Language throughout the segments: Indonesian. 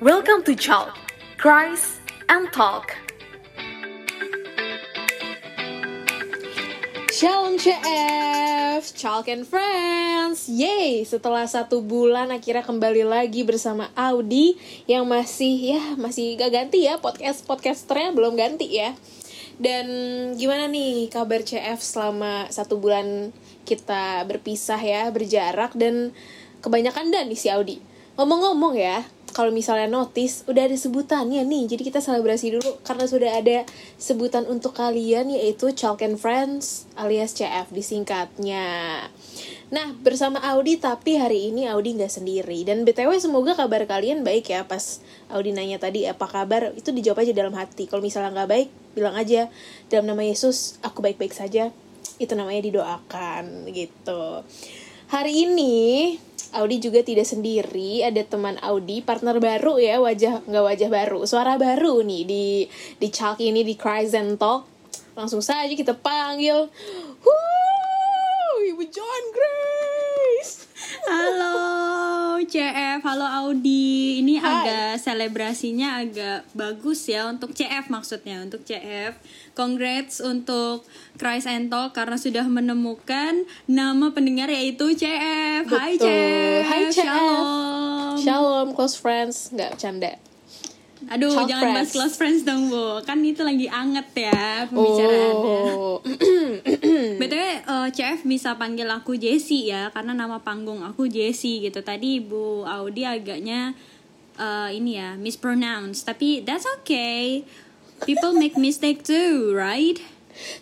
Welcome to Chalk, Cries and Talk. Shalom CF, Chalk and Friends. Yeay, setelah satu bulan akhirnya kembali lagi bersama Audi Yang masih, ya masih gak ganti ya podcast-podcasternya belum ganti ya. Dan gimana nih kabar CF selama satu bulan kita berpisah ya, berjarak Dan kebanyakan dan nih si Audi. Ngomong-ngomong ya, kalau misalnya notice udah ada sebutannya nih. Jadi kita selebrasi dulu karena sudah ada sebutan untuk kalian yaitu Chalk and Friends alias CF disingkatnya. Nah bersama Audi tapi hari ini Audi nggak sendiri. Dan btw semoga kabar kalian baik ya. Pas Audi nanya tadi apa kabar? Itu dijawab aja dalam hati. Kalau misalnya nggak baik bilang aja dalam nama Yesus aku baik-baik saja. Itu namanya didoakan gitu. Hari ini Audi juga tidak sendiri, ada teman Audi, partner baru ya, wajah nggak wajah baru, suara baru nih di di Chalk ini di and Talk. Langsung saja kita panggil, Wuh, Ibu John Grace. Halo CF, halo Audi. Ini Hai. agak selebrasinya agak bagus ya untuk CF maksudnya untuk CF. Congrats untuk Cries and Talk karena sudah menemukan nama pendengar yaitu CF. Hai Betul. CF. Hai, CF. Shalom. Shalom, close friends, nggak canda. Aduh, Ciao, jangan bahas friends. close friends dong, Bu. Kan itu lagi anget ya pembicaraannya. Oh, BTW eh, CF bisa panggil aku Jessie ya karena nama panggung aku Jessie gitu. Tadi Bu Audi agaknya eh, ini ya mispronounce tapi that's okay. People make mistake too, right?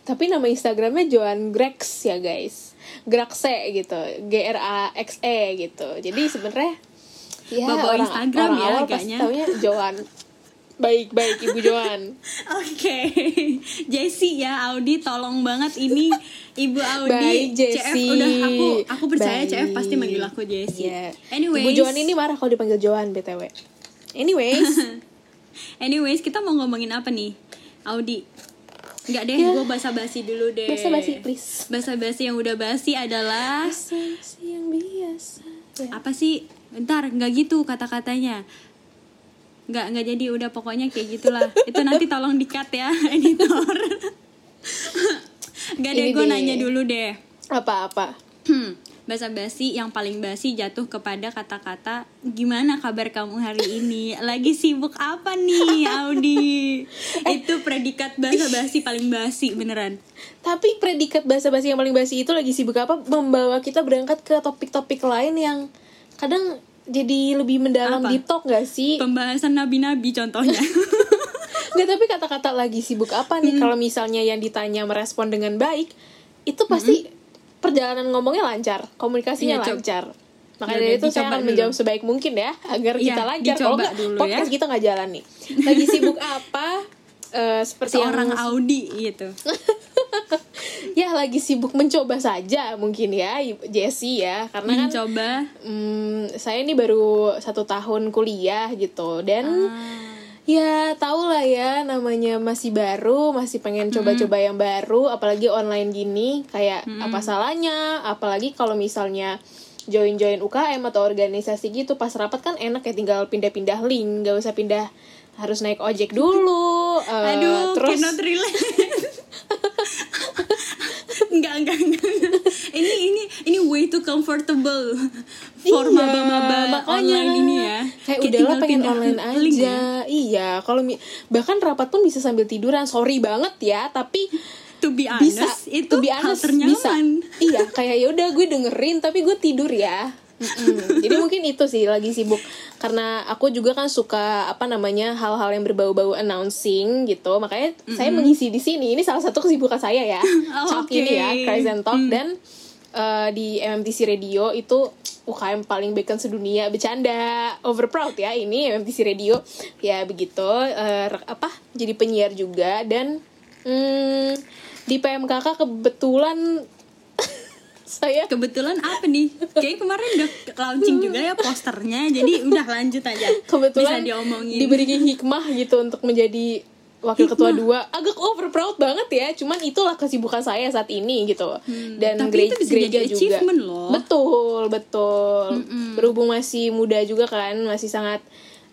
tapi nama Instagramnya Joan Grex ya guys, Graxe gitu, G R A X E gitu. Jadi sebenarnya ya Bawa orang, Instagram orang ya awal agaknya. taunya Joan. Baik baik Ibu Joan. Oke, Jessie ya Audi tolong banget ini Ibu Audi. Baik CF udah aku aku percaya Baik. CF pasti manggil aku Jessie. Iya. Anyways, Ibu Joan ini marah kalau dipanggil Joan btw. Anyways, anyways kita mau ngomongin apa nih? Audi. Enggak deh, Ya. gue basa-basi dulu deh. basa-basi please. Basa-basi yang udah basi adalah Basa-basi yang biasa. Ya. apa sih? Bentar, nggak gitu kata-katanya. Nggak nggak jadi udah pokoknya kayak gitulah. Itu nanti tolong di-cut ya, editor. Nggak deh, gue nanya dulu deh. Apa-apa? Hmm, basa-basi yang paling basi jatuh kepada kata-kata gimana kabar kamu hari ini? Lagi sibuk apa nih, Audi? Itu predikat basa-basi paling basi beneran. Tapi predikat basa-basi yang paling basi itu lagi sibuk apa membawa kita berangkat ke topik-topik lain yang kadang jadi lebih mendalam Apa? deep talk gak sih? Pembahasan nabi-nabi contohnya. Nggak, tapi kata-kata lagi sibuk apa nih? Kalau misalnya yang ditanya merespon dengan baik, itu pasti perjalanan ngomongnya lancar, komunikasinya Iya, lancar. Maka Yaudah, dari itu saya akan dulu. menjawab sebaik mungkin ya, agar Iya, kita lancar. Kalau nggak, dulu ya. podcast kita nggak jalan nih. Lagi sibuk apa? Eh, seperti Seorang yang Audi gitu. ya lagi sibuk mencoba saja mungkin ya Jessie ya. Karena kan Mencoba. hmm, saya ini baru satu tahun kuliah gitu. Dan Ah. ya tau lah ya namanya masih baru masih pengen coba-coba yang baru apalagi online gini kayak apa salahnya? Apalagi kalau misalnya join-join UKM atau organisasi gitu pas rapat kan enak ya tinggal pindah-pindah link gak usah pindah harus naik ojek dulu eh, Aduh, terus. enggak, enggak, enggak. Ini ini ini way too comfortable for Iya, maba-maba makanya. online ini ya. Kayak udahlah tinggal pengen online link aja. ya. Iya, kalau bahkan rapat pun bisa sambil tiduran. Sorry banget ya, tapi To be honest, bisa itu to be hal honest, ternyaman. bisa. Iya, kayak ya udah gue dengerin tapi gue tidur ya. Mm-mm. Jadi mungkin itu sih lagi sibuk. Karena aku juga kan suka apa namanya hal-hal yang berbau-bau announcing gitu. Makanya saya mengisi di sini. Ini salah satu kesibukan saya ya. Oh, Talk ini ya, and Talk. Dan eh, di MMTC Radio itu UKM paling bacon sedunia. Bercanda over proud ya ini MMTC Radio. Ya begitu. Re- apa jadi penyiar juga. Dan hmm, di PMKK kebetulan saya Kebetulan apa nih? Kayak kemarin udah launching juga ya posternya. Jadi udah lanjut aja. kebetulan Bisa diomongin. diberi hikmah gitu untuk menjadi wakil ketua dua agak over proud banget ya cuman itulah kesibukan saya saat ini gitu dan Hmm, tapi gere- itu bisa gereja jadi juga achievement loh. betul betul berhubung masih muda juga kan masih sangat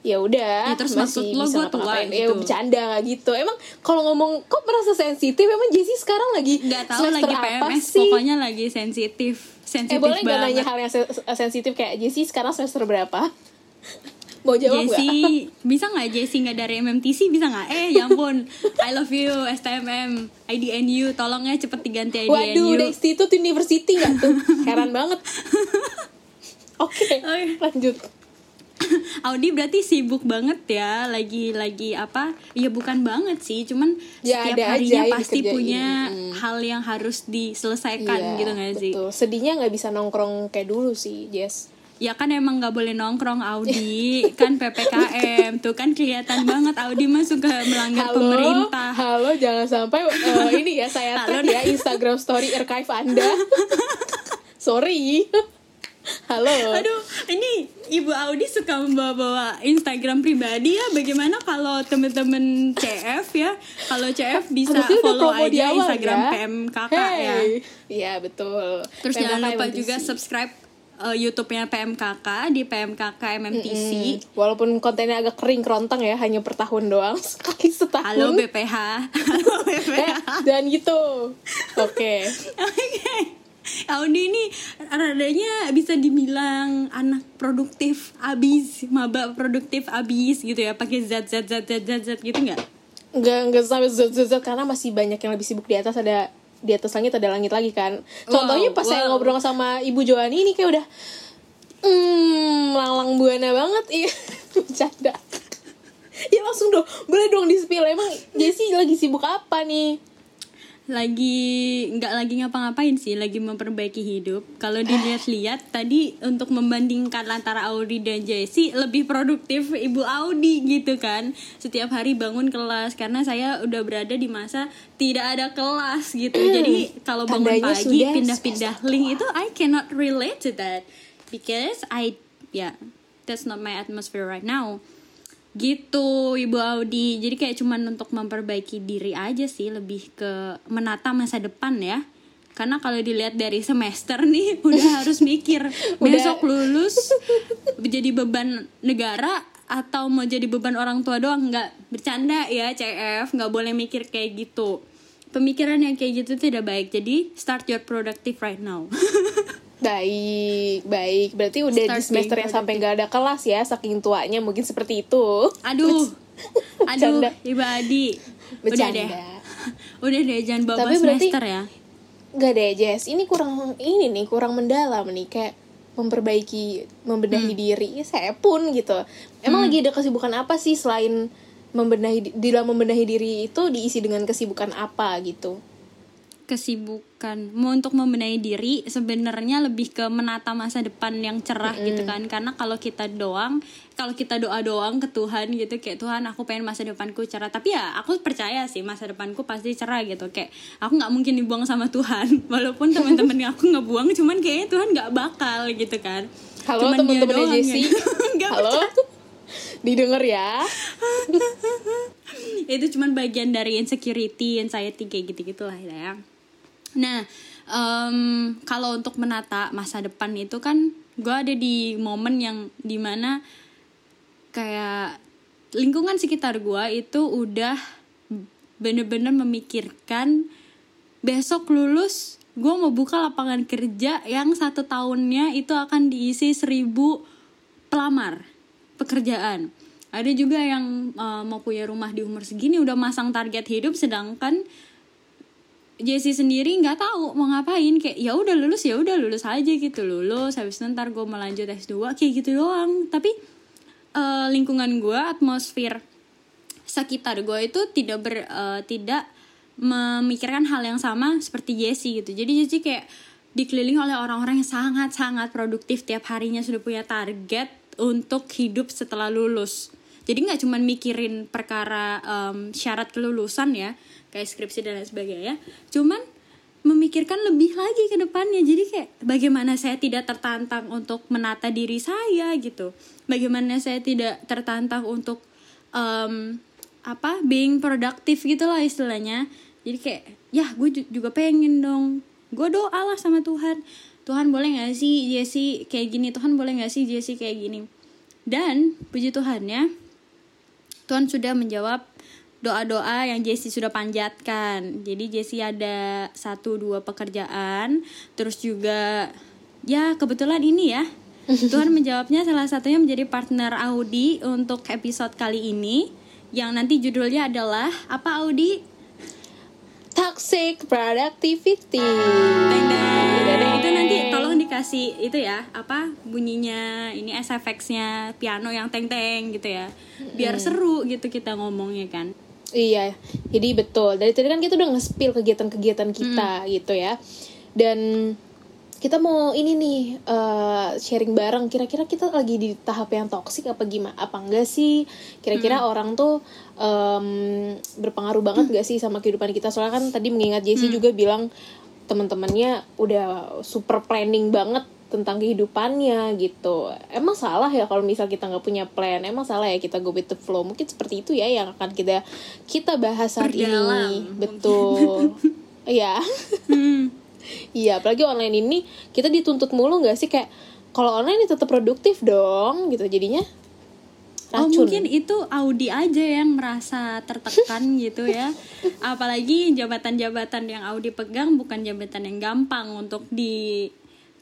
ya udah Ya, terus maksud lo gua tua ya gitu. bercanda nggak gitu. Emang kalau ngomong kok merasa sensitif? Emang Jessie sekarang lagi nggak tahu lagi apa PMS sih? pokoknya lagi sensitif eh sensitif boleh nggak banget. nanya hal yang se- sensitif kayak Jessie sekarang semester berapa? Mau jawab Jessie bisa nggak Jessie nggak dari MMTC bisa nggak? Eh ya ampun. I love you STMM IDNU tolong ya cepet diganti Waduh, IDNU udah Institute University nggak tuh? Heran banget. Oke, Oke. lanjut. Audi berarti sibuk banget ya lagi lagi apa ya bukan banget sih cuman Ya, setiap harinya pasti dikerjain. punya Hmm. hal yang harus diselesaikan Iya, gitu nggak sih betul. Sedihnya nggak bisa nongkrong kayak dulu sih, Jess. ya kan emang nggak boleh nongkrong Audi kan ppkm tuh kan kelihatan banget Audi mah suka melanggar Halo, pemerintah halo, jangan sampai eh, ini ya saya tag ya Instagram Story archive Anda. Sorry. Halo. Aduh, ini Ibu Audi suka membawa-bawa Instagram pribadi ya. Bagaimana kalau temen-temen CF ya? Kalau CF bisa udah follow aja awal, Instagram ya. PMKK ya. Hey. Iya, betul. Terus jangan lupa MMTC. juga subscribe uh, YouTube-nya PMKK di PMKK MMTC. Mm, Walaupun kontennya agak kering kerontang ya, hanya per tahun doang, sekali setahun. Halo BPH. Halo Eh, BPH. dan gitu. Oke. Oke. Audi ini radanya bisa dibilang anak produktif abis, maba produktif abis gitu ya, pakai zat zat zat zat zat, zat gitu nggak? nggak nggak sampai zat zat zat, karena masih banyak yang lebih sibuk di atas ada di atas langit ada langit lagi kan. Contohnya Wow, pas saya wow. ngobrol sama ibu Joani ini kayak udah hmm lalang buana banget. Iya bercanda. Ya langsung dong boleh dong di spill emang Jessie lagi sibuk apa nih lagi nggak lagi ngapa-ngapain sih lagi memperbaiki hidup. Kalau dilihat-lihat tadi untuk membandingkan antara Audi dan Jessie lebih produktif ibu Audi gitu kan. Setiap hari bangun kelas karena saya udah berada di masa tidak ada kelas gitu. Jadi kalau bangun Tandanya pagi pindah-pindah link itu I cannot relate to that. Because I yeah that's not my atmosphere right now gitu ibu Audi. Jadi kayak cuman untuk memperbaiki diri aja sih lebih ke menata masa depan ya. Karena kalau dilihat dari semester nih udah harus mikir besok lulus jadi beban negara atau mau jadi beban orang tua doang? Nggak bercanda ya CF nggak boleh mikir kayak gitu. Pemikiran yang kayak gitu tidak baik. Jadi start your productive right now baik baik. Berarti udah di Start semester being yang sampai nggak ada kelas ya saking tuanya. Mungkin seperti itu. Aduh. Aduh Bercanda. ibu Adi. Udah Bercanda. deh. Udah deh jangan bawa Tapi berarti- semester ya. Gak deh Jess, ini kurang ini nih kurang mendalam nih. Kayak memperbaiki membenahi diri. Ya, saya pun gitu. Emang lagi ada kesibukan apa sih selain membenahi di dalam membenahi diri itu diisi dengan kesibukan apa gitu? Kesibukan. Mau untuk membenahi diri sebenarnya lebih ke menata masa depan yang cerah gitu kan. Karena kalau kita doang kalau kita doa doang ke Tuhan gitu kayak Tuhan aku pengen masa depanku cerah. Tapi ya aku percaya sih masa depanku pasti cerah gitu. Kayak aku nggak mungkin dibuang sama Tuhan. Walaupun teman-teman yang aku ngebuang cuman kayaknya Tuhan nggak bakal gitu kan. Halo teman-teman yang- Nggak Halo. Didengar ya. itu cuman bagian dari insecurity, anxiety kayak gitu-gitu lah ya. Nah, em, kalau untuk menata masa depan itu kan gue ada di momen yang di mana kayak lingkungan sekitar gue itu udah bener-bener memikirkan besok lulus gue mau buka lapangan kerja yang satu tahunnya itu akan diisi seribu pelamar pekerjaan. Ada juga yang eh, mau punya rumah di umur segini udah masang target hidup sedangkan Jessie sendiri nggak tahu mau ngapain kayak ya udah lulus ya udah lulus aja gitu lulus habis itu ntar gue mau lanjut S2 kayak gitu doang. Tapi eh, lingkungan gue atmosfer sekitar gue itu tidak ber eh, tidak memikirkan hal yang sama seperti Jessie gitu. Jadi Jessie kayak dikelilingi oleh orang-orang yang sangat-sangat produktif tiap harinya sudah punya target untuk hidup setelah lulus. Jadi nggak cuman mikirin perkara em, syarat kelulusan ya kayak skripsi dan lain sebagainya. Cuman memikirkan lebih lagi ke depannya. Jadi kayak bagaimana saya tidak tertantang untuk menata diri saya gitu. Bagaimana saya tidak tertantang untuk em, apa being productive gitu lah istilahnya. Jadi kayak ya gue ju- juga pengen dong. Gue doa lah sama Tuhan. Tuhan boleh gak sih Jesse kayak gini? Tuhan boleh gak sih Jesse kayak gini? Dan puji Tuhannya Tuhan sudah menjawab doa-doa yang Jesse sudah panjatkan. Jadi Jesse ada satu dua pekerjaan, terus juga ya kebetulan ini ya Tuhan menjawabnya salah satunya menjadi partner Audi untuk episode kali ini yang nanti judulnya adalah apa Audi? Toxic productivity. Deng, deng. Itu nanti tolong dikasih itu ya apa bunyinya ini SFX-nya piano yang teng teng gitu ya biar seru gitu kita ngomongnya kan. Iya, jadi betul. Dari tadi kan kita udah nge-spill kegiatan-kegiatan kita gitu ya. Dan kita mau ini nih eh, sharing bareng. Kira-kira kita lagi di tahap yang toksik apa gimana? Apa enggak sih? Kira-kira orang tuh em, berpengaruh banget gak sih sama kehidupan kita? Soalnya kan tadi mengingat Jessie juga bilang teman-temannya udah super planning banget tentang kehidupannya gitu. Emang salah ya kalau misal kita nggak punya plan? Emang salah ya kita go with the flow? Mungkin seperti itu ya yang akan kita kita bahas saat ini. Berdalam, Betul. Iya. Hmm. Iya, apalagi online ini kita dituntut mulu nggak sih kayak kalau online ya tetap produktif dong gitu jadinya. Oh Racun. mungkin itu Audi aja yang merasa tertekan gitu ya Apalagi jabatan-jabatan yang Audi pegang bukan jabatan yang gampang untuk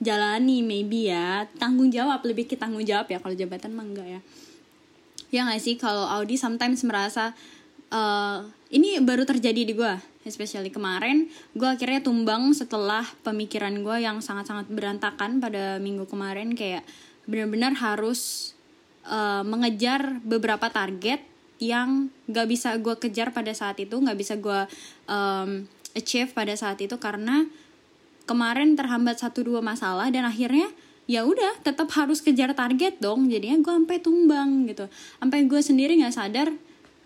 dijalani maybe ya. Tanggung jawab, lebih ke tanggung jawab ya. Kalau jabatan mah enggak ya. Ya nggak sih? Kalau Audi sometimes merasa eh, Ini baru terjadi di gue Especially kemarin Gue akhirnya tumbang setelah pemikiran gue yang sangat-sangat berantakan pada minggu kemarin. Kayak benar-benar harus uh, mengejar beberapa target yang gak bisa gue kejar pada saat itu nggak bisa gue um, achieve pada saat itu. Karena kemarin terhambat satu dua masalah dan akhirnya ya udah tetap harus kejar target dong. Jadinya gue sampai tumbang gitu. Sampai gue sendiri nggak sadar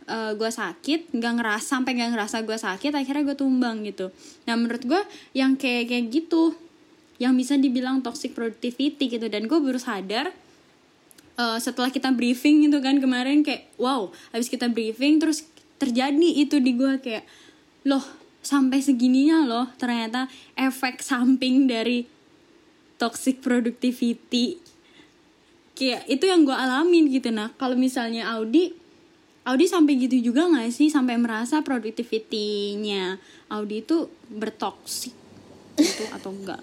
uh, gue sakit nggak ngerasa sampai nggak ngerasa gue sakit akhirnya gue tumbang gitu. Nah menurut gue yang kayak kayak gitu yang bisa dibilang toxic productivity gitu. Dan gue baru sadar uh, setelah kita briefing gitu kan kemarin kayak wow habis kita briefing terus terjadi itu di gue kayak loh sampai segininya loh. Ternyata efek samping dari toxic productivity. Kayak itu yang gue alamin gitu nah kalau misalnya Audi Audi sampai gitu juga nggak sih? Sampai merasa productivity-nya Audi itu bertoksik gitu atau enggak?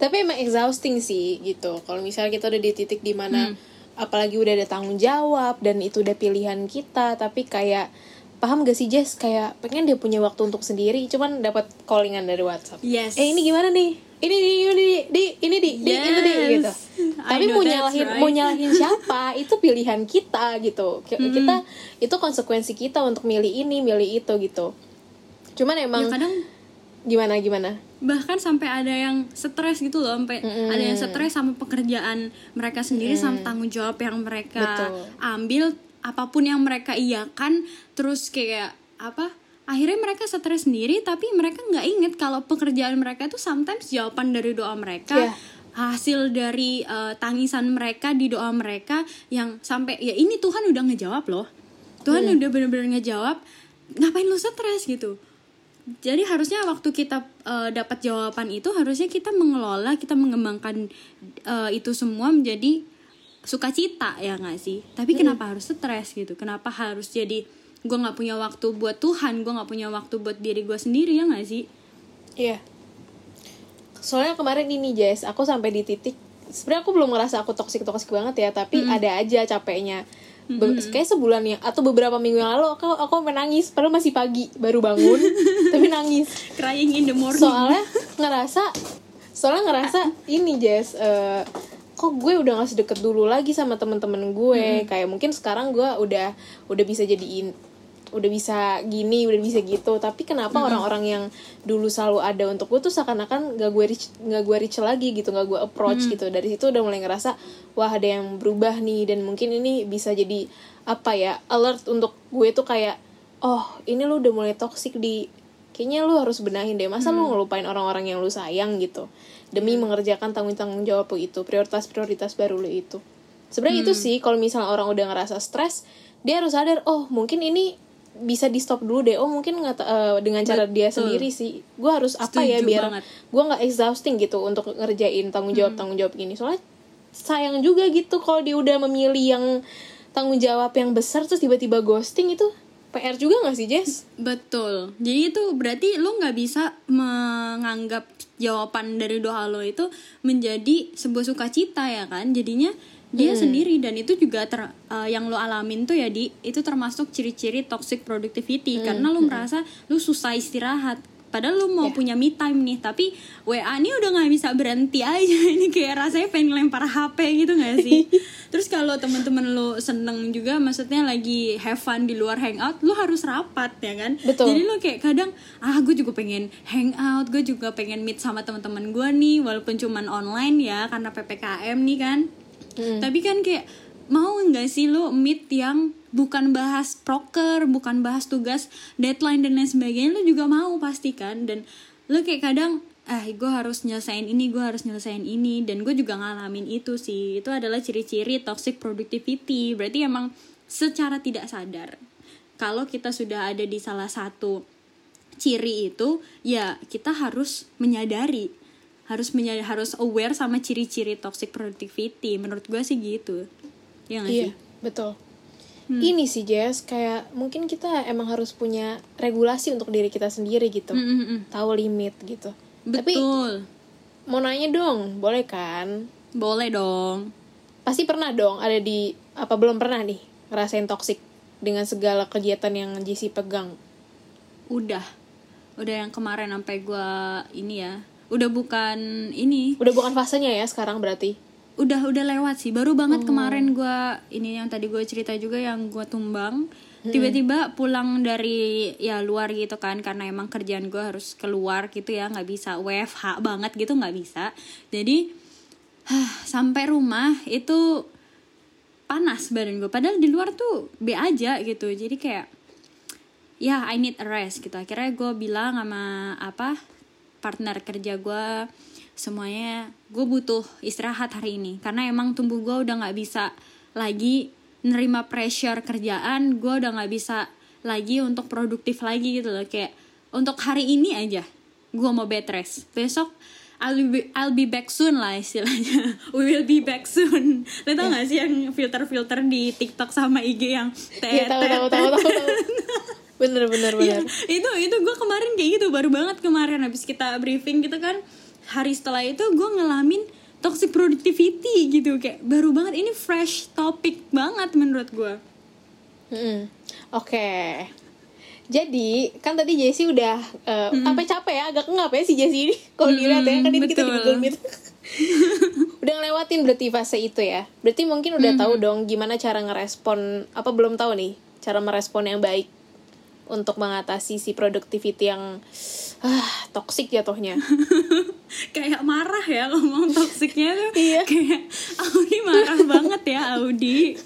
Tapi emang exhausting sih gitu. Kalau misalnya kita udah di titik di mana apalagi udah ada tanggung jawab dan itu udah pilihan kita tapi kayak paham gak sih Jess? Kayak pengen dia punya waktu untuk sendiri cuman dapat callingan dari WhatsApp. Yes. eh ini gimana nih? Ini di ini di di ini di di ini di Yes. gitu. I tapi mau nyalahin right. mau nyalahin siapa? Itu pilihan kita gitu. Ki- kita itu konsekuensi kita untuk milih ini milih itu gitu. Cuman emang ya kadang gimana gimana? Bahkan sampai ada yang stres gitu loh sampai ada yang stres sama pekerjaan mereka sendiri sama tanggung jawab yang mereka Betul. ambil apa pun yang mereka iakan terus kayak apa akhirnya mereka stres sendiri tapi mereka nggak inget kalau pekerjaan mereka itu sometimes jawaban dari doa mereka Iya. hasil dari uh, tangisan mereka di doa mereka yang sampai ya ini Tuhan udah ngejawab loh. Tuhan udah bener-bener ngejawab ngapain lu stres? Gitu. Jadi harusnya waktu kita uh, dapat jawaban itu harusnya kita mengelola kita mengembangkan uh, itu semua menjadi sukacita ya nggak sih? Tapi kenapa harus stres gitu? Kenapa harus jadi gue nggak punya waktu buat Tuhan gue nggak punya waktu buat diri gue sendiri ya nggak sih? Iya. Soalnya kemarin ini Jess, aku sampai di titik sebenarnya aku belum ngerasa aku toksik toksik banget ya, tapi ada aja capeknya. Be- kayak sebulan ya atau beberapa minggu yang lalu aku aku sampai nangis padahal masih pagi baru bangun tapi nangis. Crying in the morning. Soalnya ngerasa soalnya ngerasa ini Jess eh, kok gue udah gak sedekat dulu lagi sama temen-temen gue? Kayak mungkin sekarang gue udah udah bisa jadiin udah bisa gini udah bisa gitu. Tapi kenapa orang-orang yang dulu selalu ada untuk gue tuh seakan-akan gak gue reach gak gue reach lagi gitu gak gue approach gitu. Dari situ udah mulai ngerasa wah ada yang berubah nih. Dan mungkin ini bisa jadi apa ya alert untuk gue tuh kayak oh ini lu udah mulai toxic di kayaknya lu harus benahin deh. Masa lu ngelupain orang-orang yang lu sayang gitu demi mengerjakan tanggung-tanggung jawab lu itu prioritas-prioritas baru lu itu. Sebenarnya itu sih kalau misalnya orang udah ngerasa stres dia harus sadar oh mungkin ini bisa di stop dulu deh. Oh mungkin nggak ta- eh, dengan cara dia Betul. sendiri sih gue harus apa ya Setuju biar banget. gue nggak exhausting gitu untuk ngerjain tanggung jawab tanggung jawab gini. Soalnya sayang juga gitu kalau dia udah memilih yang tanggung jawab yang besar terus tiba-tiba ghosting itu PR juga gak sih Jess? Betul. Jadi itu berarti lo nggak bisa menganggap jawaban dari doa lo itu menjadi sebuah sukacita ya kan? Jadinya dia sendiri dan itu juga ter eh, yang lo alamin tuh ya di itu termasuk ciri-ciri toxic productivity karena lo merasa lo susah istirahat padahal lo mau Ya. punya me time nih tapi WA ini udah nggak bisa berhenti aja. Ini kayak rasanya pengen lempar HP gitu gak sih? Terus kalau teman-teman lo seneng juga maksudnya lagi have fun di luar hangout lo harus rapat ya kan? Betul. jadi lo kayak kadang ah gue juga pengen hangout gue juga pengen meet sama teman-teman gue nih walaupun cuman online ya karena ppkm nih kan. Tapi kan kayak mau nggak sih lo meet yang bukan bahas proker bukan bahas tugas deadline dan lain sebagainya lo juga mau pasti kan? Dan lo kayak kadang ah gue harus nyelesain ini gue harus nyelesain ini. Dan gue juga ngalamin itu sih. Itu adalah ciri-ciri toxic productivity. Berarti emang secara tidak sadar kalau kita sudah ada di salah satu ciri itu ya kita harus menyadari harus menyadari harus aware sama ciri-ciri toxic productivity. Menurut gue sih gitu ya nggak Iya, sih betul. Ini sih Jess, kayak mungkin kita emang harus punya regulasi untuk diri kita sendiri gitu. Mm, mm, mm. Tahu limit gitu. Tapi betul mau nanya dong, boleh kan? boleh dong Pasti pernah dong ada di apa belum pernah nih ngerasain toxic dengan segala kegiatan yang JC pegang. udah udah yang kemarin sampai gue ini ya udah bukan ini Udah bukan fasenya ya sekarang berarti. Udah udah lewat sih. Baru banget kemarin gua ini yang tadi gue cerita juga yang gua tumbang. Tiba-tiba pulang dari ya luar gitu kan karena emang kerjaan gue harus keluar gitu ya nggak bisa. WFH banget gitu nggak bisa. Jadi hah, sampai rumah itu panas badan gue padahal di luar tuh B aja gitu. Jadi kayak ya I need a rest gitu. Akhirnya gue bilang sama apa partner kerja gue semuanya gue butuh istirahat hari ini. Karena emang tubuh gue udah nggak bisa lagi nerima pressure kerjaan gue udah nggak bisa lagi untuk produktif lagi gitu loh. Kayak untuk hari ini aja gue mau bed rest. Besok I'll be, I'll be back soon lah istilahnya. We will be back soon. Lo tau gak sih yang filter-filter di TikTok sama IG yang Iya tahu tahu tahu. Bener bener Iya, bener. itu itu gue kemarin kayak gitu baru banget kemarin. Habis kita briefing gitu kan hari setelah itu gue ngalamin toxic productivity gitu kayak baru banget ini fresh topic banget menurut gue Mm-mm. Oke. Jadi kan tadi Jessie udah eh, apa capek ya agak ngap ya si Jessie ini kalau dilihat ya kan ini kita di betul. Google Meet. udah ngelewatin berarti fase itu ya. Berarti mungkin udah tahu dong gimana cara ngerespon apa belum tahu nih cara merespon yang baik untuk mengatasi si productivity yang ah toxic jatuhnya. kayak marah ya ngomong toksiknya tuh. Iya. kayak Audi marah banget ya Audi.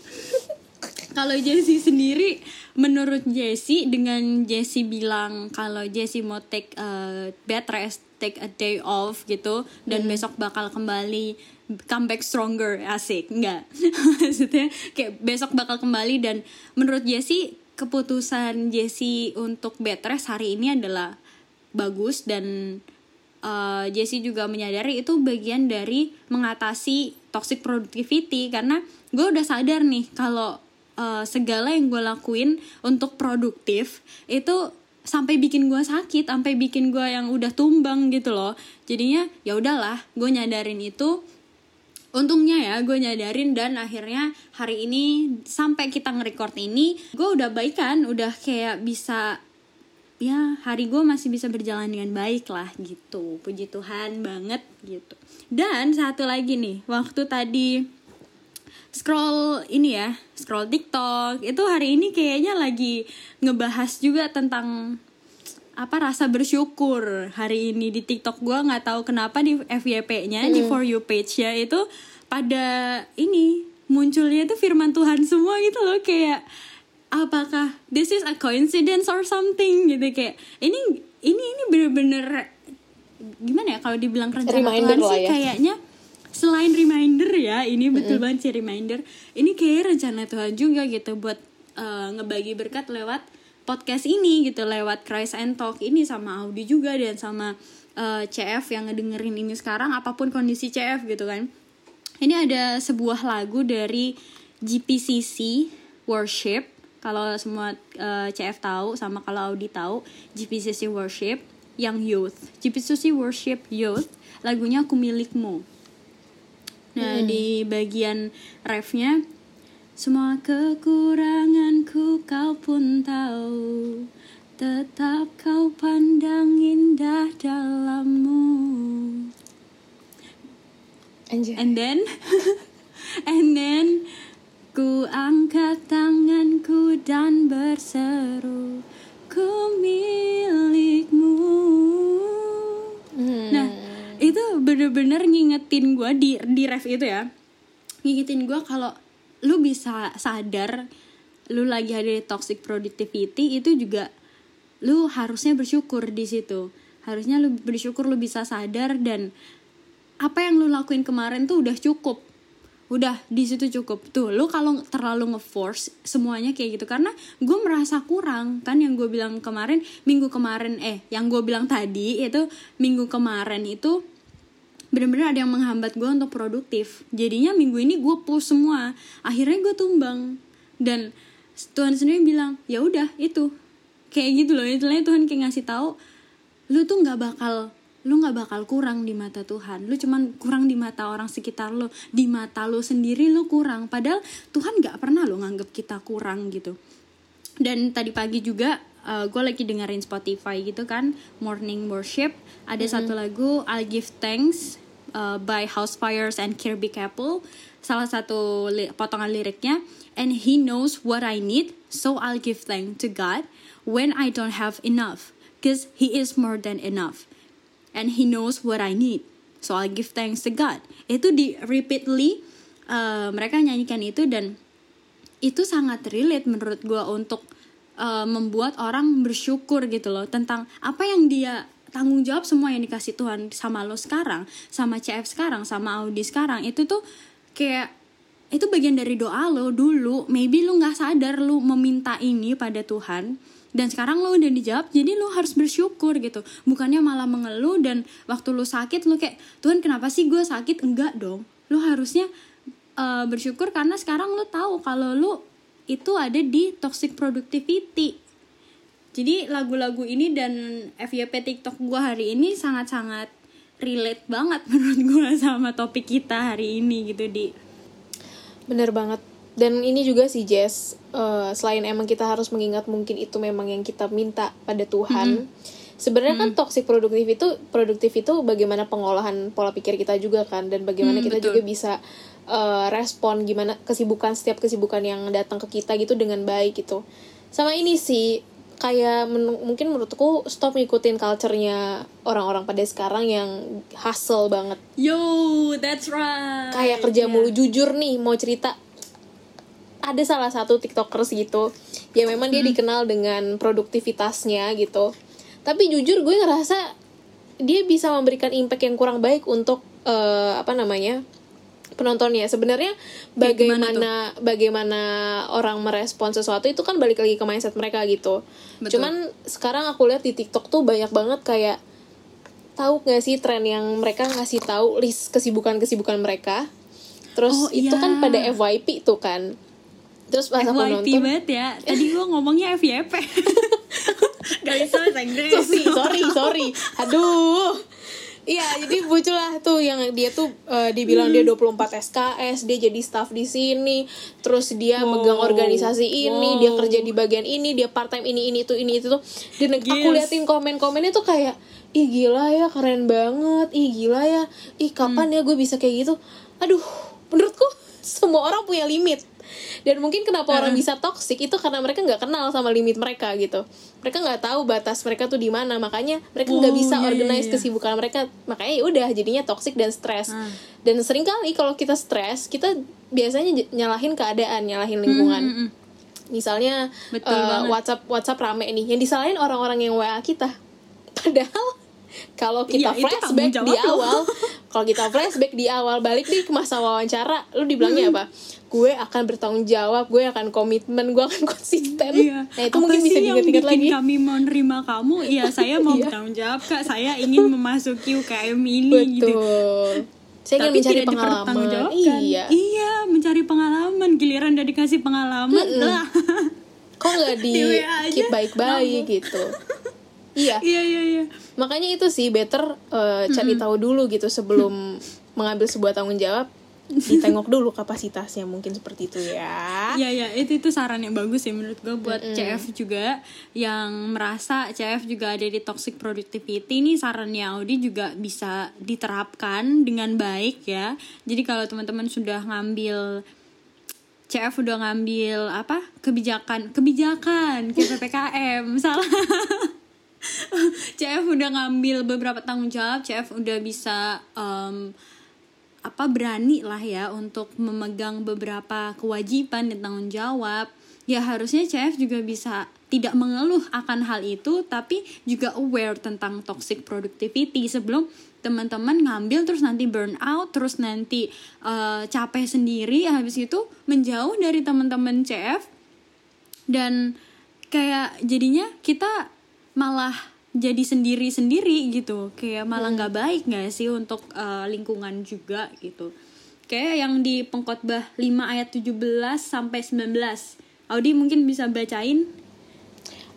Kalau Jessie sendiri menurut Jessie dengan Jessie bilang kalau Jessie mau take a bed rest take a day off gitu dan besok bakal kembali come back stronger asik. Enggak. Maksudnya kayak besok bakal kembali dan menurut Jessie keputusan Jessie untuk bed rest hari ini adalah bagus dan uh, Jessie juga menyadari itu bagian dari mengatasi toxic productivity karena gue udah sadar nih kalau uh, segala yang gue lakuin untuk produktif itu sampai bikin gue sakit sampai bikin gue yang udah tumbang gitu loh. Jadinya ya udahlah gue nyadarin itu untungnya ya gue nyadarin dan akhirnya hari ini sampai kita nge-record ini gue udah baikan udah kayak bisa ya hari gue masih bisa berjalan dengan baik lah gitu. Puji Tuhan banget gitu. Dan satu lagi nih waktu tadi scroll ini ya scroll TikTok itu hari ini kayaknya lagi ngebahas juga tentang apa rasa bersyukur hari ini di TikTok. Gue nggak tahu kenapa di FYP-nya di for you page-nya itu pada ini munculnya itu firman Tuhan semua gitu loh. Kayak apakah this is a coincidence or something? Gitu kayak ini ini ini bener-bener gimana ya kalau dibilang rencana Reminder Tuhan sih ya. kayaknya selain reminder ya ini betul banget sih reminder. Ini kayak rencana Tuhan juga gitu buat eh, ngebagi berkat lewat podcast ini gitu lewat Christ and Talk ini sama Audi juga dan sama eh, CF yang ngedengerin ini sekarang apa pun kondisi CF gitu kan. Ini ada sebuah lagu dari GPCC Worship. Kalau semua uh, CF tahu sama kalau Audi tahu GPCC Worship yang Youth. GPCC Worship Youth lagunya Aku Milikmu nah hmm. di bagian refnya semua kekuranganku kau pun tahu Tetap kau pandang indah dalammu Anjay. And then And then Ku angkat tanganku dan berseru Ku milikmu hmm. Nah itu bener-bener ngingetin gue di, di ref itu ya Ngingetin gue kalau lu bisa sadar lu lagi ada di toxic productivity itu juga lu harusnya bersyukur di situ. Harusnya lu bersyukur lu bisa sadar dan apa yang lu lakuin kemarin tuh udah cukup. Udah di situ cukup. Tuh lu kalau terlalu ngeforce semuanya kayak gitu. Karena gue merasa kurang. Kan yang gue bilang kemarin minggu kemarin eh yang gue bilang tadi itu minggu kemarin itu bener-bener ada yang menghambat gue untuk produktif. Jadinya minggu ini gue push semua. Akhirnya gue tumbang. Dan Tuhan sendiri bilang ya udah itu. Kayak gitu loh. Istilahnya Tuhan kayak ngasih tahu lu tuh nggak bakal lu nggak bakal kurang di mata Tuhan. Lu cuman kurang di mata orang sekitar lu. Di mata lu sendiri lu kurang. Padahal Tuhan nggak pernah lo nganggap kita kurang gitu. Dan tadi pagi juga uh, gue lagi dengerin Spotify gitu kan morning worship. Ada mm -hmm. satu lagu I'll give thanks uh, by House Fires and Kirby Capel salah satu li potongan liriknya and he knows what I need so I'll give thanks to God when I don't have enough, because He is more than enough. And He knows what I need. So I give thanks to God. Itu di repeatedly uh, mereka nyanyikan itu dan itu sangat relate menurut gue untuk uh, membuat orang bersyukur gitu loh tentang apa yang dia tanggung jawab semua yang dikasih Tuhan sama lo sekarang, sama CF sekarang, sama Audi sekarang itu tuh kayak itu bagian dari doa lo dulu. Maybe lo nggak sadar lo meminta ini pada Tuhan dan sekarang lo udah dijawab jadi lo harus bersyukur gitu. Bukannya malah mengeluh dan waktu lo sakit lo kayak Tuhan kenapa sih gue sakit? Enggak dong. Lo harusnya uh, bersyukur karena sekarang lo tahu kalau lo itu ada di toxic productivity jadi lagu-lagu ini dan FYP TikTok gue hari ini sangat-sangat relate banget menurut gue sama topik kita hari ini gitu di bener banget dan ini juga sih Jess uh, selain emang kita harus mengingat mungkin itu memang yang kita minta pada Tuhan mm -hmm. sebenarnya mm -hmm. kan toxic produktif itu produktif itu bagaimana pengolahan pola pikir kita juga kan dan bagaimana mm, kita betul. juga bisa uh, respon gimana kesibukan setiap kesibukan yang datang ke kita gitu dengan baik gitu sama ini sih kayak men mungkin menurutku stop ngikutin culture-nya orang-orang pada sekarang yang hustle banget. Yo, that's right. Kayak kerja yeah. mulu jujur nih mau cerita ada salah satu tiktokers gitu ya memang dia hmm. dikenal dengan produktivitasnya gitu tapi jujur gue ngerasa dia bisa memberikan impact yang kurang baik untuk uh, apa namanya penontonnya. Sebenarnya bagaimana bagaimana orang merespon sesuatu itu kan balik lagi ke mindset mereka gitu. Betul. cuman sekarang aku lihat di TikTok tuh banyak banget kayak tahu gak sih tren yang mereka ngasih tahu list kesibukan kesibukan mereka? Terus oh, itu iya. kan pada FYP tuh kan. Terus pas aku nonton banget ya. Tadi gue ngomongnya FYP bahasa Inggris. Sorry sorry sorry. Aduh Iya, jadi muncul lah tuh yang dia tuh uh, dibilang hmm. dia 24 SKS, dia jadi staff di sini, terus dia wow. megang organisasi ini, wow. dia kerja di bagian ini, dia part time ini ini itu ini itu tuh. Dan yes. aku liatin komen-komennya tuh kayak, ih gila ya, keren banget, ih gila ya, ih kapan hmm. ya gue bisa kayak gitu. Aduh, menurutku semua orang punya limit dan mungkin kenapa uh. orang bisa toxic itu karena mereka nggak kenal sama limit mereka gitu mereka nggak tahu batas mereka tuh di mana makanya mereka nggak oh, bisa iya, iya organize iya, iya. kesibukan mereka makanya ya udah jadinya toxic dan stres uh. dan sering kali kalau kita stres kita biasanya nyalahin keadaan nyalahin lingkungan hmm, hmm. misalnya Betul uh, WhatsApp WhatsApp rame nih yang disalahin orang-orang yang WA kita padahal kalau kita iya, flashback di awal kalau kita flashback di awal balik nih ke masa wawancara lu dibilangnya apa? Gue akan bertanggung jawab gue akan komitmen gue akan konsisten. Iya. nah itu apa mungkin bisa diingat-ingat lagi. kami menerima kamu? Iya saya mau iya. bertanggung jawab kak. Saya ingin memasuki UKM ini gitu. betul. Gitu Saya ingin tapi mencari tidak pengalaman. Iya. iya mencari pengalaman. Giliran udah dikasih pengalaman lah. Kok nggak di, keep baik-baik gitu? Iya. iya iya iya Makanya itu sih better eh, cari tahu dulu gitu sebelum mengambil sebuah tanggung jawab. Ditengok dulu kapasitasnya mungkin seperti itu ya. Iya ya itu itu saran yang bagus ya menurut gue buat CF juga yang merasa CF juga ada di toxic productivity ini sarannya Audi juga bisa diterapkan dengan baik ya. Jadi kalau teman-teman sudah ngambil CF udah ngambil apa kebijakan kebijakan kayak ppkm salah CF udah ngambil beberapa tanggung jawab CF udah bisa em, apa berani lah ya untuk memegang beberapa kewajiban dan tanggung jawab. Ya harusnya CF juga bisa tidak mengeluh akan hal itu tapi juga aware tentang toxic productivity sebelum teman-teman ngambil terus nanti burn out terus nanti eh, capek sendiri. Habis itu menjauh dari teman-teman CF dan kayak jadinya kita malah jadi sendiri-sendiri gitu. Kayak malah nggak baik nggak sih untuk uh, lingkungan juga gitu. Kayak yang di pengkhotbah 5 ayat 17 sampai 19 Audi mungkin bisa bacain?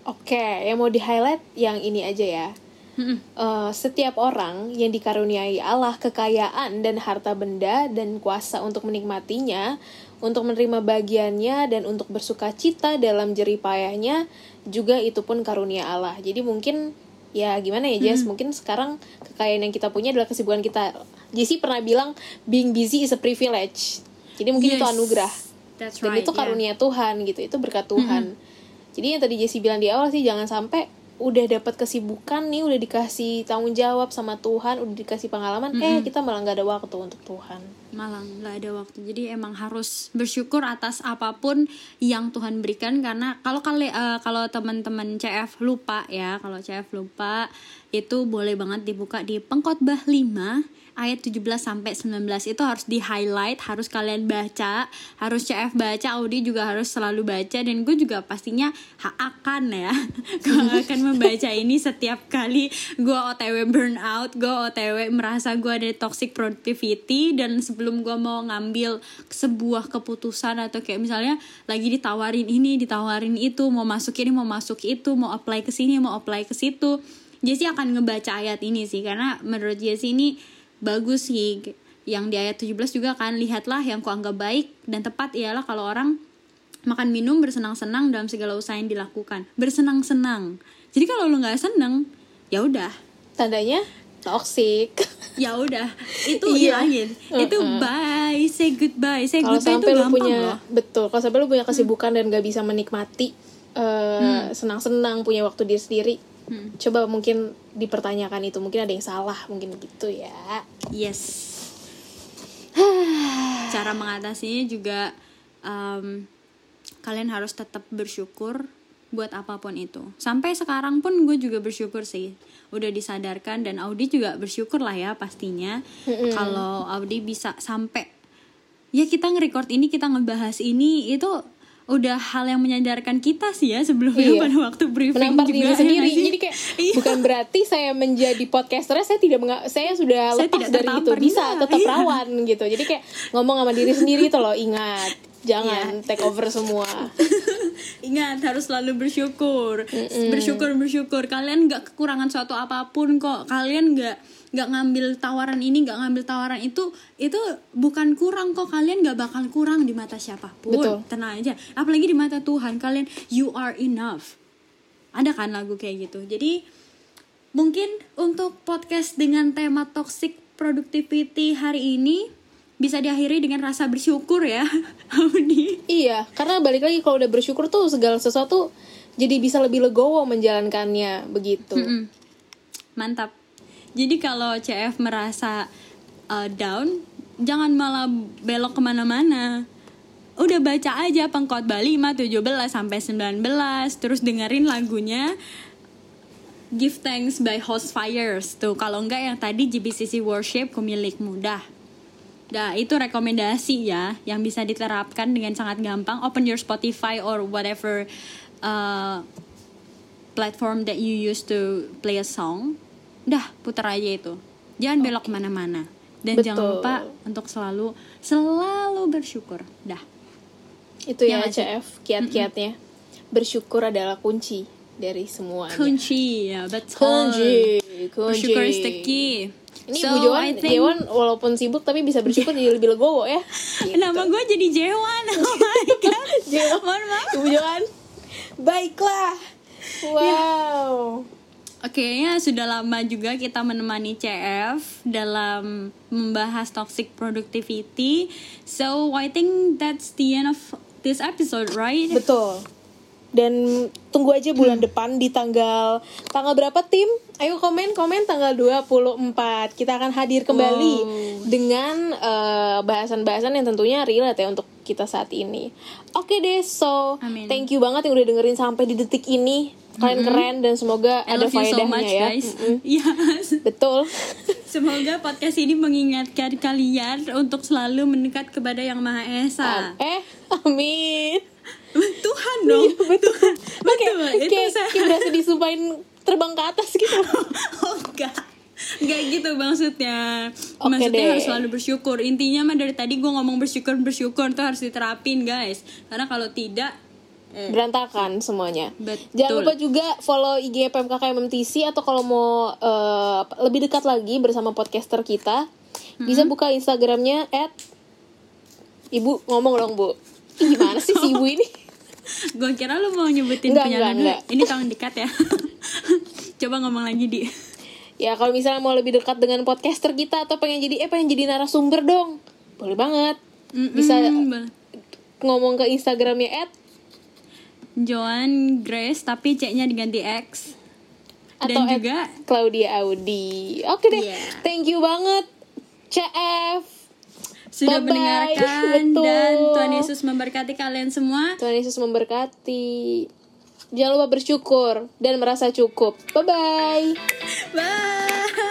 Oke, yang mau di highlight yang ini aja ya. Eh, setiap orang yang dikaruniai Allah kekayaan dan harta benda dan kuasa untuk menikmatinya, untuk menerima bagiannya dan untuk bersuka cita dalam jerih payahnya, juga itu pun karunia Allah. Jadi mungkin ya gimana ya Jess, mungkin sekarang kekayaan yang kita punya adalah kesibukan kita. Jesse pernah bilang being busy is a privilege. Jadi mungkin itu Yes. anugerah. That's Dan right, itu yeah. karunia Tuhan gitu, itu berkat Tuhan. Jadi yang tadi Jesse bilang di awal sih jangan sampai udah dapat kesibukan nih, udah dikasih tanggung jawab sama Tuhan, udah dikasih pengalaman, eh kita malah nggak ada waktu untuk Tuhan. malah nggak ada waktu. Jadi emang harus bersyukur atas apa pun yang Tuhan berikan karena kalau kali eh, kalau teman-teman CF lupa ya kalau CF lupa itu boleh banget dibuka di pengkhotbah 5 ayat 17 sampai 19 itu harus di highlight harus kalian baca harus CF baca Audi juga harus selalu baca dan gue juga pastinya akan ya gue akan membaca ini setiap kali gue OTW burnout gue OTW merasa gue ada toxic productivity dan sebelum gue mau ngambil sebuah keputusan atau kayak misalnya lagi ditawarin ini ditawarin itu mau masuk ini mau masuk itu mau apply ke sini mau apply ke situ Jesse akan ngebaca ayat ini sih karena menurut Jesse ini bagus sih. Yang di ayat 17 juga kan lihatlah yang kuanggap baik dan tepat ialah kalau orang makan minum bersenang-senang dalam segala usaha yang dilakukan. Bersenang-senang. Jadi kalau lu nggak seneng ya udah. Tandanya toxic. ya udah. Itu Iya. hilangin itu bye say goodbye. Say Kalau goodbye itu gampang punya loh. betul, kalau sampai lu punya kesibukan dan gak bisa menikmati eh, senang-senang punya waktu diri sendiri, coba mungkin dipertanyakan itu, mungkin ada yang salah, mungkin gitu ya. yes. Cara mengatasinya juga um, kalian harus tetap bersyukur buat apa pun itu. Sampai sekarang pun gue juga bersyukur sih. Udah disadarkan dan Audi juga bersyukur lah ya pastinya. Kalau Audi bisa sampai ya kita nge-record ini kita ngebahas ini itu udah hal yang menyadarkan kita sih ya sebelumnya Iya. pada waktu briefing menampar juga diri ya sendiri sih? jadi kayak Iya. bukan berarti saya menjadi podcaster saya tidak menga- saya sudah Saya lepas tidak dari itu bisa enggak. tetap Iya. rawan gitu jadi kayak ngomong sama diri sendiri tuh loh ingat jangan Iya. take over semua Ingat harus selalu bersyukur, bersyukur bersyukur. Kalian nggak kekurangan suatu apa pun kok. Kalian nggak nggak ngambil tawaran ini, nggak ngambil tawaran itu, itu bukan kurang kok. Kalian nggak bakal kurang di mata siapa pun. Betul. Tenang aja. Apalagi di mata Tuhan, kalian you are enough. Ada kan lagu kayak gitu. Jadi mungkin untuk podcast dengan tema toxic productivity hari ini bisa diakhiri dengan rasa bersyukur ya, Audi. iya karena balik lagi kalau udah bersyukur tuh segala sesuatu jadi bisa lebih legowo menjalankannya begitu. Mantap. Jadi kalau CF merasa uh, down, jangan malah belok ke mana-mana. Udah baca aja pengkhotbah 5, 17 sampai 19, terus dengerin lagunya Give Thanks by Host Fires. Tuh, kalau enggak yang tadi GBCC Worship Kumilik Mudah. Nah, itu rekomendasi ya yang bisa diterapkan dengan sangat gampang. Open your Spotify or whatever uh, platform that you use to play a song. Dah, putar aja itu. Jangan belok ke mana-mana. dan jangan Betul. lupa untuk selalu selalu bersyukur dah Itu Ya ya? CF, kiat-kiatnya. Bersyukur adalah kunci dari semuanya. kunci ya betul Kunci, kunci. bersyukur is the key Ini So, Bu think- Jewan walaupun sibuk tapi bisa bersyukur jadi lebih legowo ya. Gitu. Nama gue jadi Jewan Oh my god Jewan. Mohon maaf Ibu Joan. Baiklah. Wow. Oke, ya sudah lama juga kita menemani CF dalam membahas toxic productivity. So, I think that's the end of this episode, right? Betul. Dan tunggu aja bulan Hmm. depan di tanggal tanggal berapa tim? Ayo komen komen tanggal 24. Kita akan hadir kembali Wow. dengan eh, bahasan-bahasan yang tentunya relate ya untuk kita saat ini. Oke deh, so Amin. thank you banget yang udah dengerin sampai di detik ini. Kalian keren dan semoga I ada so faedahnya much, ya. guys. Mm-mm. Yes. Betul. Semoga podcast ini mengingatkan kalian untuk selalu mendekat kepada Yang Maha Esa. eh, amin. Tuhan dong. Betul. Oke, Betul, itu kayak saya- kayak berasa disumpahin terbang ke atas gitu. oh enggak. Enggak gitu maksudnya. Oke maksudnya deh. harus selalu bersyukur. Intinya mah dari tadi gue ngomong bersyukur bersyukur tuh harus diterapin guys. Karena kalau tidak eh, berantakan semuanya. Betul. Jangan lupa juga follow IG PMKK MMTC atau kalau mau eh, lebih dekat lagi bersama podcaster kita, bisa buka Instagramnya at Ibu ngomong dong bu. Gimana sih si ibu ini? gue kira lu mau nyebutin Enggak, punya enggak, enggak. Ini tolong dekat ya. Coba ngomong lagi di. Ya kalau misalnya mau lebih dekat dengan podcaster kita atau pengen jadi eh pengen jadi narasumber dong, boleh banget. Bisa Mm-mm. ngomong ke Instagramnya at Joan Grace tapi C-nya diganti X. atau Dan juga Claudia Audi. Oke deh, Yeah. thank you banget CF. Sudah Bye-bye. mendengarkan Betul. dan Tuhan Yesus memberkati kalian semua. Tuhan Yesus memberkati. Jangan lupa bersyukur dan merasa cukup. Bye bye. Bye.